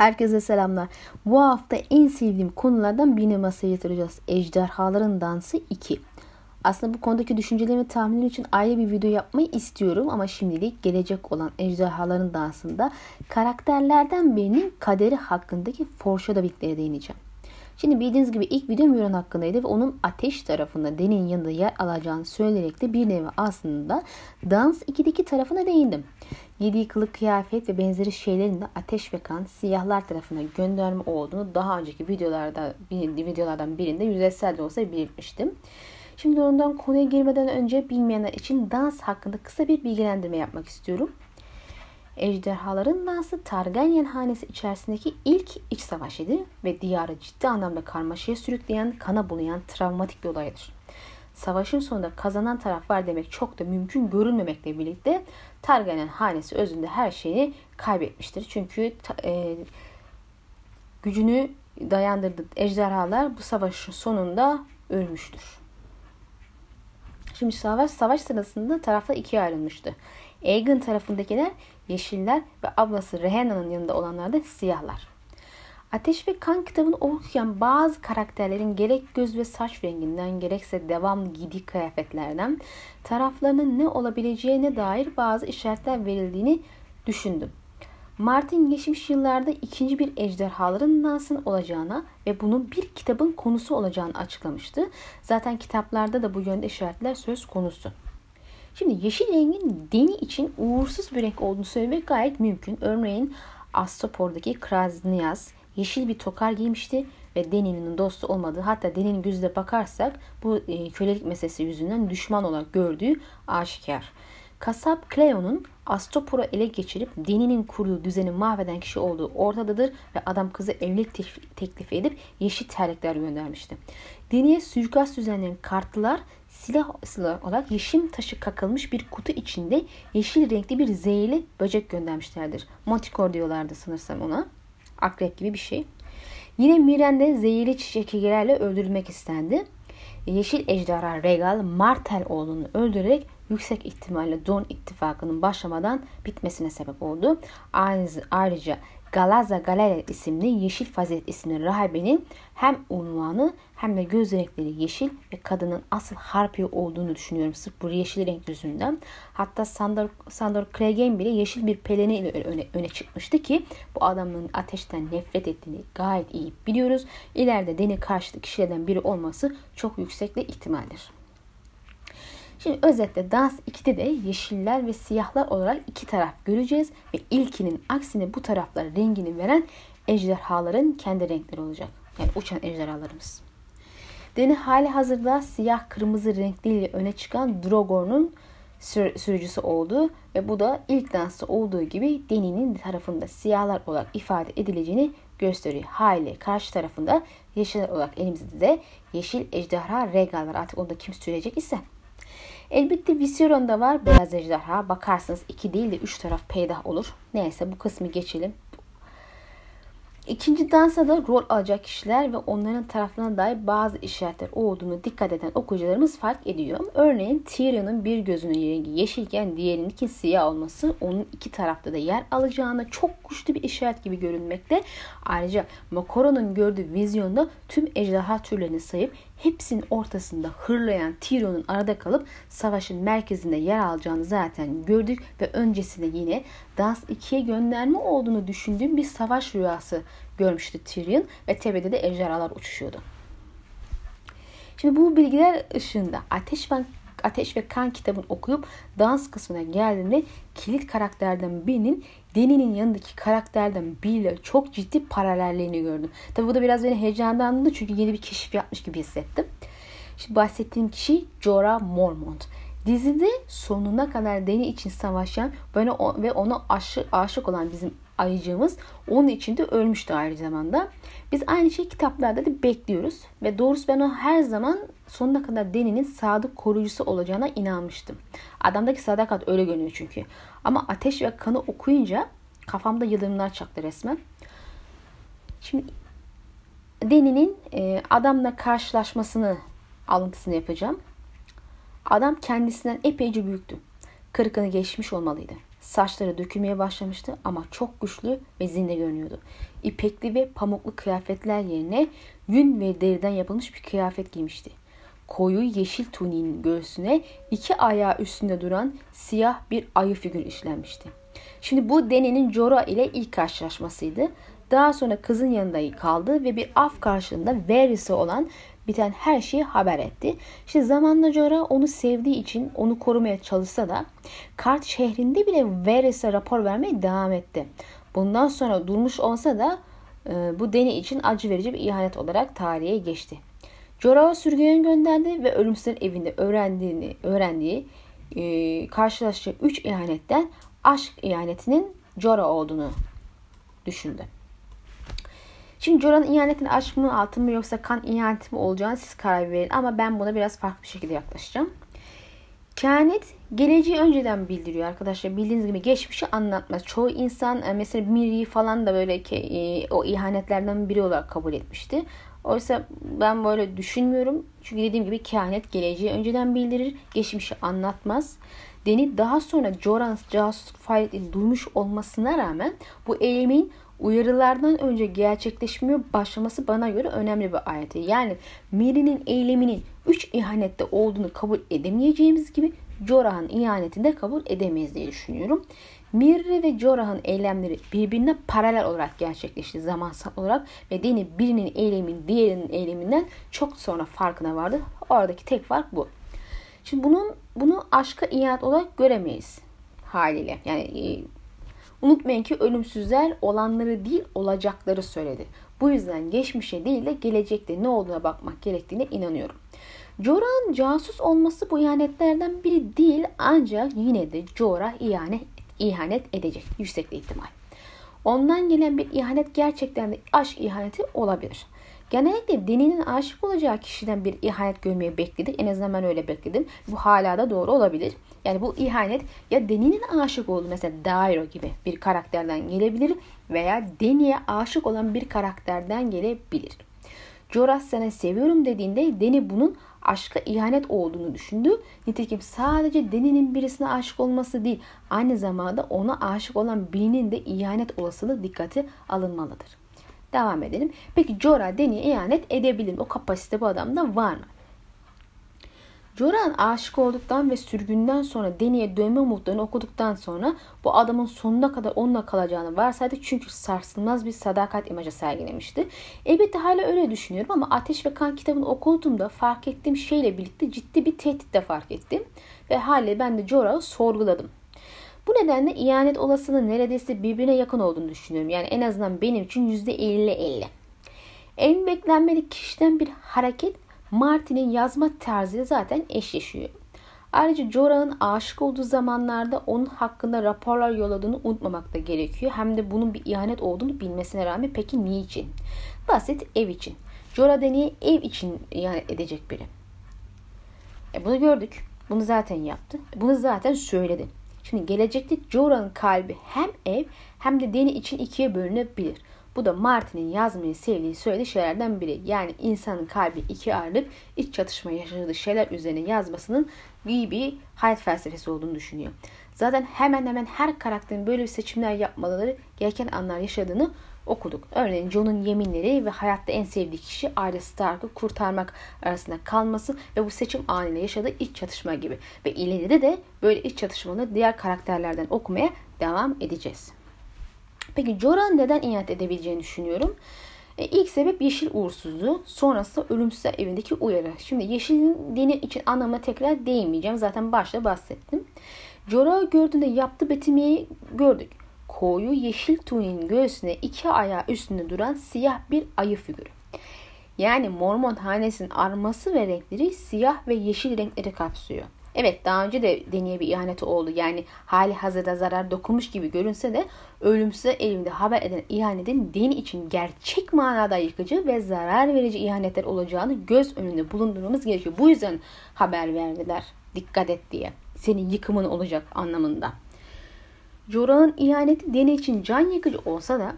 Herkese selamlar. Bu hafta en sevdiğim konulardan birini masaya yatıracağız. Ejderhaların Dansı 2. Aslında bu konudaki düşüncelerimi tahminler için ayrı bir video yapmayı istiyorum ama şimdilik gelecek olan Ejderhaların Dansı'nda karakterlerden birinin kaderi hakkındaki foreshadowing'lere değineceğim. Şimdi bildiğiniz gibi ilk video Müron hakkındaydı ve onun ateş tarafında Den'in yanında yer alacağını söyleyerek de bir nevi aslında Dans 2'deki tarafına değindim. Yediği kılık kıyafet ve benzeri şeylerin de ateş ve kan siyahlar tarafına gönderme olduğunu daha önceki videolarda videolardan birinde yüzeysel de olsa belirtmiştim. Şimdi ondan konuya girmeden önce bilmeyenler için dans hakkında kısa bir bilgilendirme yapmak istiyorum. Ejderhaların dansı Targaryen hanesi içerisindeki ilk iç savaşıydı ve diyarı ciddi anlamda karmaşaya sürükleyen, kana bulayan travmatik bir olaydır. Savaşın sonunda kazanan taraf var demek çok da mümkün görünmemekle birlikte Targaryen hanesi özünde her şeyini kaybetmiştir. Çünkü e, gücünü dayandırdığı ejderhalar bu savaşın sonunda ölmüştür. Şimdi savaş savaş sırasında taraflar ikiye ayrılmıştı. Aegon tarafındakiler yeşiller ve ablası Rehenna'nın yanında olanlar da siyahlar. Ateş ve Kan kitabını okurken bazı karakterlerin gerek göz ve saç renginden gerekse devamlı giydiği kıyafetlerden taraflarının ne olabileceğine dair bazı işaretler verildiğini düşündüm. Martin geçmiş yıllarda ikinci bir ejderhaların dansın olacağına ve bunun bir kitabın konusu olacağını açıklamıştı. Zaten kitaplarda da bu yönde işaretler söz konusu. Şimdi yeşil rengin deni için uğursuz bir renk olduğunu söylemek gayet mümkün. Örneğin Astopor'daki Krasnias yeşil bir tokar giymişti ve Deni'nin dostu olmadığı hatta Deni'nin gözüne bakarsak bu e, kölelik meselesi yüzünden düşman olarak gördüğü aşikar. Kasap Cleo'nun Astopor'u ele geçirip Deni'nin kurduğu düzeni mahveden kişi olduğu ortadadır ve adam kızı evlilik teklif edip yeşil terlikler göndermişti. Deni'ye suikast düzenleyen kartlılar silah, silah olarak yeşim taşı kakılmış bir kutu içinde yeşil renkli bir zehirli böcek göndermişlerdir. Motikor diyorlardı sanırsam ona. Akrep gibi bir şey. Yine Miren'de zehirli çiçeklerle öldürülmek istendi. Yeşil ejderha Regal Martel oğlunu öldürerek yüksek ihtimalle Don ittifakının başlamadan bitmesine sebep oldu. Ayrıca Galaza Galera isimli Yeşil Fazilet isimli rahibenin hem unvanı hem de göz renkleri yeşil ve kadının asıl harpi olduğunu düşünüyorum sırf bu yeşil renk yüzünden. Hatta Sandor, Sandor Clegane bile yeşil bir peleni ile öne, öne çıkmıştı ki bu adamın ateşten nefret ettiğini gayet iyi biliyoruz. İleride deni karşıtı kişilerden biri olması çok yüksekle ihtimaldir. Şimdi özetle Dans 2'de de yeşiller ve siyahlar olarak iki taraf göreceğiz ve ilkinin aksine bu taraflara rengini veren ejderhaların kendi renkleri olacak. Yani uçan ejderhalarımız. Deni hali hazırda siyah kırmızı renkleriyle öne çıkan Drogon'un sür- sürücüsü oldu ve bu da ilk dansta olduğu gibi Deni'nin tarafında siyahlar olarak ifade edileceğini gösteriyor. Hali karşı tarafında yeşiller olarak elimizde de yeşil ejderha regal var. Artık onu da kim sürecek ise Elbette Viseron'da var beyaz ejderha. Bakarsınız iki değil de üç taraf peydah olur. Neyse bu kısmı geçelim. İkinci dansa da rol alacak kişiler ve onların tarafına dair bazı işaretler olduğunu dikkat eden okuyucularımız fark ediyor. Örneğin Tyrion'un bir gözünün rengi yeşilken diğerinin siyah olması onun iki tarafta da yer alacağına çok güçlü bir işaret gibi görünmekte. Ayrıca Makoro'nun gördüğü vizyonda tüm ejderha türlerini sayıp hepsinin ortasında hırlayan Tyrion'un arada kalıp savaşın merkezinde yer alacağını zaten gördük ve öncesinde yine Dans 2'ye gönderme olduğunu düşündüğüm bir savaş rüyası görmüştü Tyrion ve tepede de ejderhalar uçuşuyordu. Şimdi bu bilgiler ışığında Ateş Ateş ve Kan kitabını okuyup dans kısmına geldiğimde kilit karakterden birinin Deni'nin yanındaki karakterden biriyle çok ciddi paralelliğini gördüm. Tabi bu da biraz beni heyecanlandırdı çünkü yeni bir keşif yapmış gibi hissettim. Şimdi bahsettiğim kişi Jorah Mormont. Dizide sonuna kadar Deni için savaşan ve ona aşık, aşık olan bizim ayıcığımız onun için de ölmüştü aynı zamanda. Biz aynı şeyi kitaplarda da bekliyoruz. Ve doğrusu ben o her zaman sonuna kadar Deni'nin sadık koruyucusu olacağına inanmıştım. Adamdaki sadakat öyle görünüyor çünkü. Ama ateş ve kanı okuyunca kafamda yıldırımlar çaktı resmen. Şimdi Deni'nin e, adamla karşılaşmasını alıntısını yapacağım. Adam kendisinden epeyce büyüktü. Kırkını geçmiş olmalıydı. Saçları dökülmeye başlamıştı ama çok güçlü ve zinde görünüyordu. İpekli ve pamuklu kıyafetler yerine yün ve deriden yapılmış bir kıyafet giymişti. Koyu yeşil tuniğin göğsüne iki ayağı üstünde duran siyah bir ayı figür işlenmişti. Şimdi bu Deni'nin Jorah ile ilk karşılaşmasıydı. Daha sonra kızın yanında kaldı ve bir af karşılığında Varys'e olan biten her şeyi haber etti. İşte zamanla Jorah onu sevdiği için onu korumaya çalışsa da Kart şehrinde bile Varys'e rapor vermeye devam etti. Bundan sonra durmuş olsa da e, bu Deni için acı verici bir ihanet olarak tarihe geçti. Jorah'ı sürgüne gönderdi ve ölümsüzlerin evinde öğrendiğini öğrendiği e, karşılaşacağı üç ihanetten aşk ihanetinin Jorah olduğunu düşündü. Şimdi Jorah'ın ihanetinin aşk mı, altın mı yoksa kan ihaneti mi olacağını siz karar verin. Ama ben buna biraz farklı bir şekilde yaklaşacağım. Kehanet geleceği önceden bildiriyor arkadaşlar. Bildiğiniz gibi geçmişi anlatmaz. Çoğu insan e, mesela Miri'yi falan da böyle ki, e, o ihanetlerden biri olarak kabul etmişti. Oysa ben böyle düşünmüyorum. Çünkü dediğim gibi kehanet geleceği önceden bildirir. Geçmişi anlatmaz. Deni daha sonra Joran casusluk faaliyeti duymuş olmasına rağmen bu eylemin uyarılardan önce gerçekleşmeye başlaması bana göre önemli bir ayeti. Yani Miri'nin eyleminin 3 ihanette olduğunu kabul edemeyeceğimiz gibi Jorah'ın ihanetinde kabul edemeyiz diye düşünüyorum. Mirri ve Jorah'ın eylemleri birbirine paralel olarak gerçekleşti zamansal olarak ve Deni birinin eylemin diğerinin eyleminden çok sonra farkına vardı. Oradaki tek fark bu. Şimdi bunun bunu aşka ihanet olarak göremeyiz haliyle. Yani e, unutmayın ki ölümsüzler olanları değil olacakları söyledi. Bu yüzden geçmişe değil de gelecekte ne olduğuna bakmak gerektiğine inanıyorum. Jorah'ın casus olması bu ihanetlerden biri değil ancak yine de Jorah ihanet, ihanet edecek yüksek ihtimal. Ondan gelen bir ihanet gerçekten de aşk ihaneti olabilir. Genellikle Deni'nin aşık olacağı kişiden bir ihanet görmeyi bekledik. En azından ben öyle bekledim. Bu hala da doğru olabilir. Yani bu ihanet ya Deni'nin aşık olduğu mesela Dairo gibi bir karakterden gelebilir veya Deni'ye aşık olan bir karakterden gelebilir. Jorah seni seviyorum dediğinde Deni bunun aşka ihanet olduğunu düşündü. Nitekim sadece Deni'nin birisine aşık olması değil, aynı zamanda ona aşık olan birinin de ihanet olasılığı dikkate alınmalıdır. Devam edelim. Peki Jorah Deni'ye ihanet edebilir mi? O kapasite bu adamda var mı? Jorah'ın aşık olduktan ve sürgünden sonra Deni'ye dönme umutlarını okuduktan sonra bu adamın sonuna kadar onunla kalacağını varsaydı. Çünkü sarsılmaz bir sadakat imajı sergilemişti. Elbette hala öyle düşünüyorum ama Ateş ve Kan kitabını okuduğumda fark ettiğim şeyle birlikte ciddi bir tehdit de fark ettim. Ve haliyle ben de Jorah'ı sorguladım. Bu nedenle ihanet olasılığı neredeyse birbirine yakın olduğunu düşünüyorum. Yani en azından benim için %50-50. En beklenmedik kişiden bir hareket Martin'in yazma tarzıyla zaten eşleşiyor. Ayrıca Jorah'ın aşık olduğu zamanlarda onun hakkında raporlar yolladığını unutmamak da gerekiyor. Hem de bunun bir ihanet olduğunu bilmesine rağmen peki niçin? Basit ev için. Jorah Deni'ye ev için ihanet edecek biri. E bunu gördük. Bunu zaten yaptı. Bunu zaten söyledi. Şimdi gelecekte Jorah'ın kalbi hem ev hem de Deni için ikiye bölünebilir. Bu da Martin'in yazmayı sevdiği söylediği şeylerden biri. Yani insanın kalbi ikiye ayrılıp iç çatışma yaşadığı şeyler üzerine yazmasının iyi bir hayat felsefesi olduğunu düşünüyor. Zaten hemen hemen her karakterin böyle bir seçimler yapmaları gereken anlar yaşadığını okuduk. Örneğin John'un yeminleri ve hayatta en sevdiği kişi Arya Stark'ı kurtarmak arasında kalması ve bu seçim anıyla yaşadığı iç çatışma gibi. Ve ileride de böyle iç çatışmaları diğer karakterlerden okumaya devam edeceğiz. Peki Jorah'ın neden ihanet edebileceğini düşünüyorum. E, ilk sebep yeşil uğursuzluğu. Sonrası ölümsüzler evindeki uyarı. Şimdi yeşilin dini için anlamına tekrar değinmeyeceğim. Zaten başta bahsettim. Jorah'ı gördüğünde yaptığı betimleyi gördük. Koyu yeşil tuninin göğsüne iki ayağı üstünde duran siyah bir ayı figürü. Yani Mormon hanesinin arması ve renkleri siyah ve yeşil renkleri kapsıyor. Evet daha önce de deneye bir ihaneti oldu. Yani hali hazırda zarar dokunmuş gibi görünse de ölümsüze elinde haber eden ihanetin din için gerçek manada yıkıcı ve zarar verici ihanetler olacağını göz önünde bulundurmamız gerekiyor. Bu yüzden haber verdiler. Dikkat et diye. Senin yıkımın olacak anlamında. Jorah'ın ihaneti deni için can yıkıcı olsa da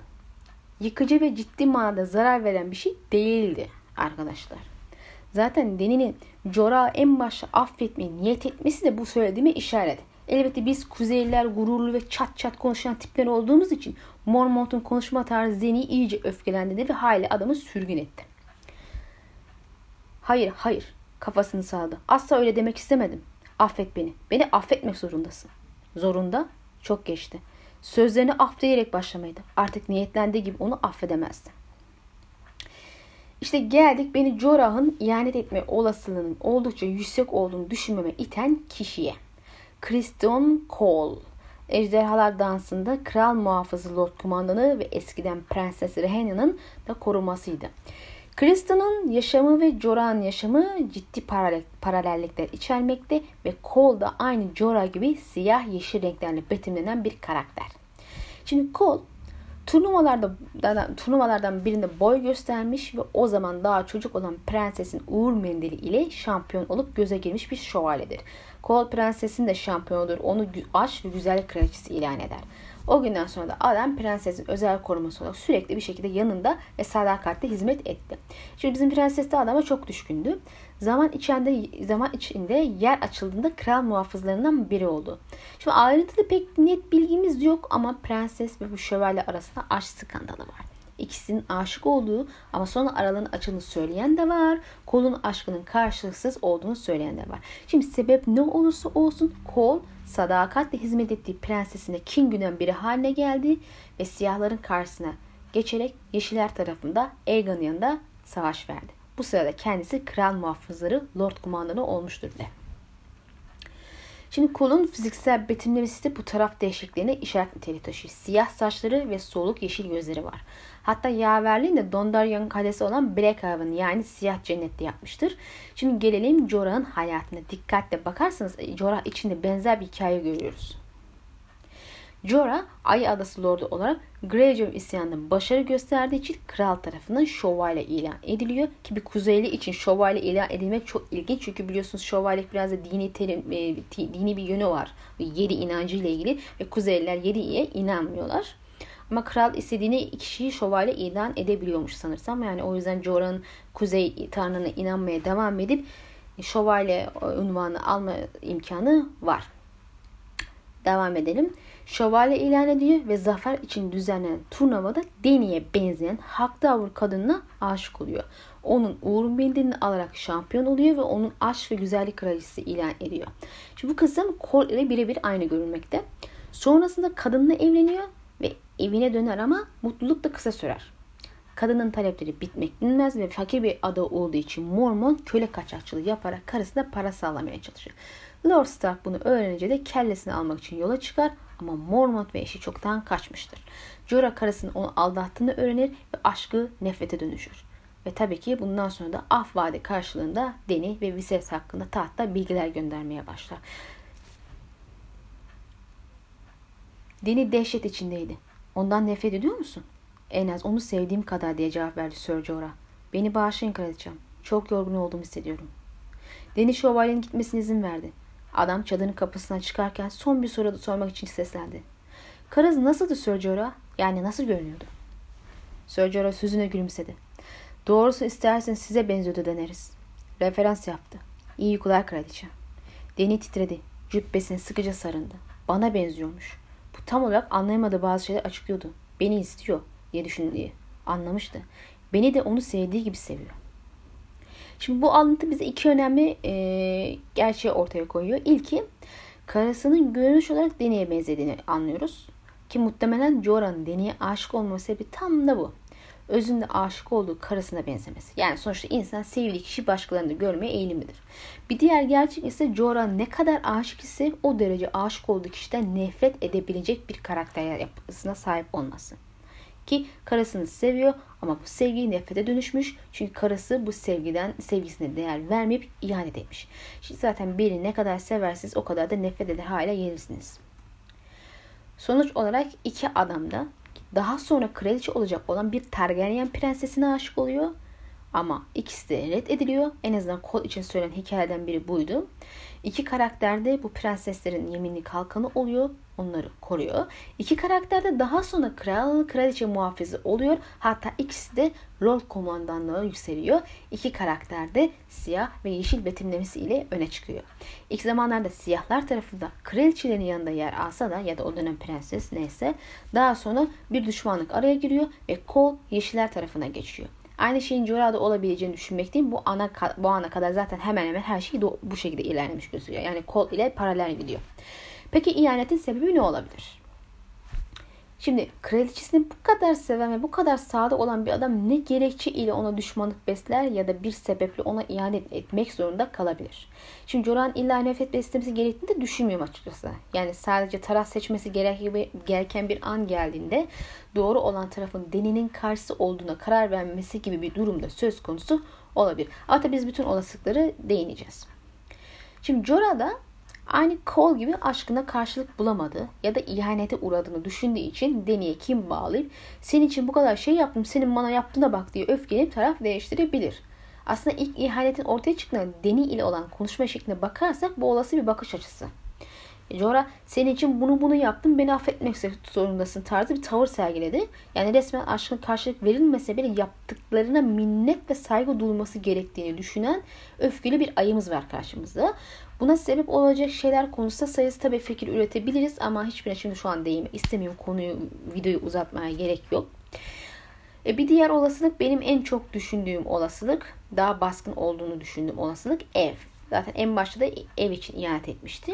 yıkıcı ve ciddi manada zarar veren bir şey değildi arkadaşlar. Zaten Deni'nin Jorah'ı en başta affetmeyi niyet etmesi de bu söylediğime işaret. Elbette biz Kuzeyliler gururlu ve çat çat konuşan tipler olduğumuz için Mormont'un konuşma tarzı Zeni'yi iyice öfkelendirdi ve hayli adamı sürgün etti. Hayır, hayır. Kafasını sağladı. Asla öyle demek istemedim. Affet beni. Beni affetmek zorundasın. Zorunda? Çok geçti. Sözlerini af diyerek başlamaydı. Artık niyetlendiği gibi onu affedemezdi. İşte geldik beni Jorah'ın ihanet etme olasılığının oldukça yüksek olduğunu düşünmeme iten kişiye. Kristen Cole. Ejderhalar Dansı'nda kral muhafızı Lord Kumandanı ve eskiden Prenses Rehanna'nın da korumasıydı. Kristan'ın yaşamı ve Jorah'ın yaşamı ciddi paralellikler içermekte ve Cole da aynı Jorah gibi siyah yeşil renklerle betimlenen bir karakter. Şimdi Cole turnuvalarda turnuvalardan birinde boy göstermiş ve o zaman daha çocuk olan prensesin Uğur Mendili ile şampiyon olup göze girmiş bir şövalyedir. Cole prensesin de şampiyonudur. Onu aşk ve güzellik kraliçesi ilan eder. O günden sonra da adam prensesin özel koruması olarak sürekli bir şekilde yanında ve sadakatle hizmet etti. Şimdi bizim prenses de adama çok düşkündü. Zaman içinde zaman içinde yer açıldığında kral muhafızlarından biri oldu. Şimdi ayrıntılı pek net bilgimiz yok ama prenses ve bu şövalye arasında aşk skandalı var. İkisinin aşık olduğu ama sonra aralığın açıldığını söyleyen de var. Kolun aşkının karşılıksız olduğunu söyleyen de var. Şimdi sebep ne olursa olsun kol sadakatle hizmet ettiği prensesine kin günen biri haline geldi ve siyahların karşısına geçerek yeşiller tarafında Aegon'un yanında savaş verdi. Bu sırada kendisi kral muhafızları Lord Kumandanı olmuştur de. Şimdi kolun fiziksel betimlemesi de bu taraf değişikliğine işaret niteliği taşıyor. Siyah saçları ve soluk yeşil gözleri var. Hatta yaverliğini de Dondarrion'un kalesi olan Blackhaven yani siyah cennette yapmıştır. Şimdi gelelim Jorah'ın hayatına. Dikkatle bakarsanız Jorah içinde benzer bir hikaye görüyoruz. Jorah, Ay Adası Lordu olarak Greyjoy isyanında başarı gösterdiği için kral tarafından şövalye ilan ediliyor. Ki bir kuzeyli için şövalye ilan edilmek çok ilginç. Çünkü biliyorsunuz şövalye biraz da dini, terim, e, dini bir yönü var. Yedi inancı ile ilgili ve kuzeyliler yediye inanmıyorlar. Ama kral istediğini kişiyi şövalye ilan edebiliyormuş sanırsam. Yani o yüzden Jorah'ın kuzey tanrına inanmaya devam edip şövalye unvanı alma imkanı var. Devam edelim. Şövalye ilan ediyor ve zafer için düzenlenen turnuvada Deni'ye benzeyen hak davur kadınına aşık oluyor. Onun uğur mendilini alarak şampiyon oluyor ve onun aşk ve güzellik kraliçesi ilan ediyor. Şimdi bu kısım Kol ile birebir aynı görünmekte. Sonrasında kadınla evleniyor ve evine döner ama mutluluk da kısa sürer. Kadının talepleri bitmek bilmez ve fakir bir ada olduğu için Mormon köle kaçakçılığı yaparak karısına para sağlamaya çalışır. Lord Stark bunu öğrenince de kellesini almak için yola çıkar ama Mormont ve eşi çoktan kaçmıştır. Jorah karısının onu aldattığını öğrenir ve aşkı nefrete dönüşür. Ve tabii ki bundan sonra da af vaadi karşılığında Deni ve Viserys hakkında tahtta bilgiler göndermeye başlar. Deni dehşet içindeydi. Ondan nefret ediyor musun? En az onu sevdiğim kadar diye cevap verdi Sir Jorah. Beni bağışlayın kraliçem. Çok yorgun olduğumu hissediyorum. Deni şövalyenin gitmesine izin verdi. Adam çadırın kapısına çıkarken son bir soru sormak için seslendi. Karız nasıldı Sir Jorah? Yani nasıl görünüyordu? Sir Jorah sözüne gülümsedi. Doğrusu istersen size benziyordu deneriz. Referans yaptı. İyi uykular kraliçe. Deni titredi. Cübbesine sıkıca sarındı. Bana benziyormuş. Bu tam olarak anlayamadığı bazı şeyler açıklıyordu. Beni istiyor diye düşündüğü. Anlamıştı. Beni de onu sevdiği gibi seviyor. Şimdi bu alıntı bize iki önemli e, gerçeği ortaya koyuyor. İlki karısının görünüş olarak Deni'ye benzediğini anlıyoruz. Ki muhtemelen Jorah'ın Deni'ye aşık olma sebebi tam da bu. Özünde aşık olduğu karısına benzemesi. Yani sonuçta insan sevdiği kişi başkalarını görmeye eğilimlidir. Bir diğer gerçek ise Jorah ne kadar aşık ise o derece aşık olduğu kişiden nefret edebilecek bir karakter yapısına sahip olması. Ki karısını seviyor ama bu sevgi nefrete dönüşmüş. Çünkü karısı bu sevgiden sevgisine değer vermeyip ihanet etmiş. Şimdi zaten birini ne kadar seversiniz o kadar da nefret eder hale gelirsiniz. Sonuç olarak iki adam da daha sonra kraliçe olacak olan bir Targaryen prensesine aşık oluyor. Ama ikisi de reddediliyor. En azından kol için söylenen hikayeden biri buydu. İki karakter de bu prenseslerin yeminli kalkanı oluyor. Onları koruyor. İki karakter de daha sonra kral kraliçe muhafızı oluyor. Hatta ikisi de rol komandanlığı yükseliyor. İki karakter de siyah ve yeşil betimlemesi ile öne çıkıyor. İlk zamanlarda siyahlar tarafında kraliçelerin yanında yer alsa da ya da o dönem prenses neyse daha sonra bir düşmanlık araya giriyor ve kol yeşiller tarafına geçiyor. Aynı şeyin Jora'da olabileceğini düşünmekteyim. Bu ana bu ana kadar zaten hemen hemen her şey bu şekilde ilerlemiş gözüküyor. Yani kol ile paralel gidiyor. Peki ihanetin sebebi ne olabilir? Şimdi kraliçesini bu kadar seven ve bu kadar sadık olan bir adam ne gerekçe ile ona düşmanlık besler ya da bir sebeple ona ihanet etmek zorunda kalabilir. Şimdi Joran illa nefret beslemesi gerektiğini de düşünmüyorum açıkçası. Yani sadece taraf seçmesi gereken bir an geldiğinde doğru olan tarafın deninin karşısı olduğuna karar vermesi gibi bir durumda söz konusu olabilir. Tabii biz bütün olasılıkları değineceğiz. Şimdi Jorah'da Aynı Cole gibi aşkına karşılık bulamadı ya da ihanete uğradığını düşündüğü için Deni'ye kim bağlayıp senin için bu kadar şey yaptım senin bana yaptığına bak diye öfkelenip taraf değiştirebilir. Aslında ilk ihanetin ortaya çıktığında Deni ile olan konuşma şekline bakarsak bu olası bir bakış açısı. Jora senin için bunu bunu yaptım beni affetmek zorundasın tarzı bir tavır sergiledi. Yani resmen aşkın karşılık verilmese bile yaptıklarına minnet ve saygı duyulması gerektiğini düşünen öfkeli bir ayımız var karşımızda. Buna sebep olacak şeyler konusunda sayısı tabii fikir üretebiliriz ama hiçbirine şimdi şu an değinmek istemiyorum. Konuyu, videoyu uzatmaya gerek yok. E bir diğer olasılık benim en çok düşündüğüm olasılık, daha baskın olduğunu düşündüğüm olasılık ev. Zaten en başta da ev için ihanet etmişti.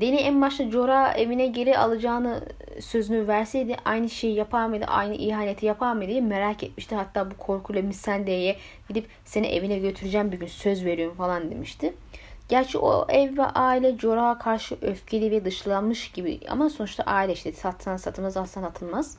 Deni en başta Jorah evine geri alacağını sözünü verseydi aynı şeyi yapar mıydı, aynı ihaneti yapar mıydı diye merak etmişti. Hatta bu korkuyla Missandei'ye gidip seni evine götüreceğim bir gün söz veriyorum falan demişti. Gerçi o ev ve aile Jorah'a karşı öfkeli ve dışlanmış gibi ama sonuçta aile işte satsan satılmaz alsan atılmaz.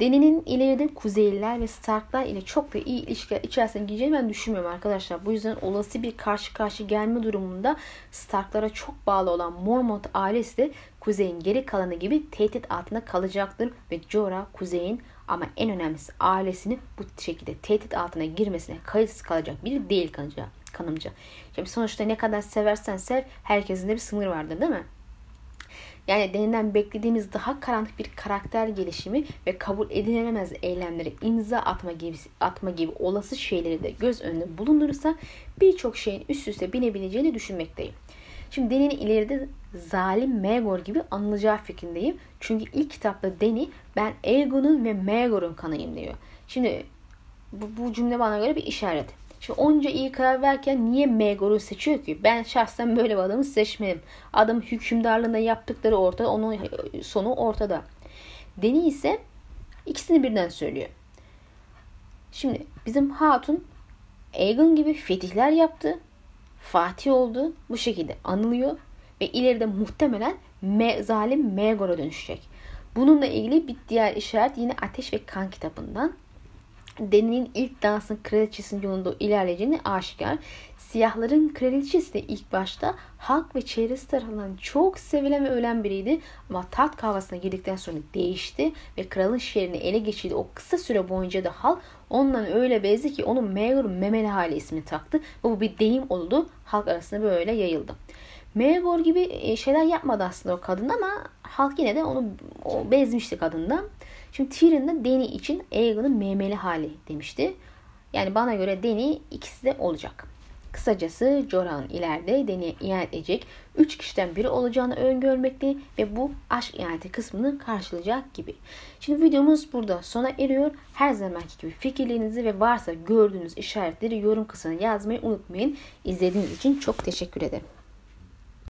Deni'nin ileride Kuzeyliler ve Starklar ile çok da iyi ilişkiler içerisine gireceğini ben düşünmüyorum arkadaşlar. Bu yüzden olası bir karşı karşı gelme durumunda Starklara çok bağlı olan Mormont ailesi de Kuzey'in geri kalanı gibi tehdit altında kalacaktır ve Jorah Kuzey'in ama en önemlisi ailesini bu şekilde tehdit altına girmesine kayıtsız kalacak biri değil kanımca. kanımca. Şimdi sonuçta ne kadar seversen sev herkesin de bir sınır vardır değil mi? Yani denilen beklediğimiz daha karanlık bir karakter gelişimi ve kabul edilemez eylemlere imza atma gibi, atma gibi olası şeyleri de göz önünde bulundurursa birçok şeyin üst üste binebileceğini düşünmekteyim. Şimdi Deni'nin ileride zalim Megor gibi anılacağı fikrindeyim. Çünkü ilk kitapta Deni ben Aegon'un ve Megor'un kanıyım diyor. Şimdi bu, bu cümle bana göre bir işaret. Şimdi onca iyi karar verken niye Megor'u seçiyor ki? Ben şahsen böyle bir adamı seçmedim. Adam hükümdarlığında yaptıkları ortada, onun sonu ortada. Deni ise ikisini birden söylüyor. Şimdi bizim hatun Aegon gibi fetihler yaptı. Fatih oldu. Bu şekilde anılıyor. Ve ileride muhtemelen me, zalim Megor'a dönüşecek. Bununla ilgili bir diğer işaret yine Ateş ve Kan kitabından. Deni'nin ilk dansın kraliçesinin yolunda ilerleyeceğini aşikar. Siyahların kraliçesi de ilk başta halk ve çevresi tarafından çok sevilen ve ölen biriydi. Ama taht kavgasına girdikten sonra değişti ve kralın şehrini ele geçirdi. O kısa süre boyunca da halk ondan öyle bezdi ki onun Meğer Memeli hali ismini taktı. Bu bir deyim oldu. Halk arasında böyle yayıldı. Megor gibi e, şeyler yapmadı aslında o kadın ama halk yine de onu o bezmişti kadından. Şimdi Tyrion da Dany için Aegon'un memeli hali demişti. Yani bana göre Dany ikisi de olacak. Kısacası Joran ileride Dany'e ihanet edecek 3 kişiden biri olacağını öngörmekte ve bu aşk ihaneti kısmını karşılayacak gibi. Şimdi videomuz burada sona eriyor. Her zamanki gibi fikirlerinizi ve varsa gördüğünüz işaretleri yorum kısmına yazmayı unutmayın. İzlediğiniz için çok teşekkür ederim.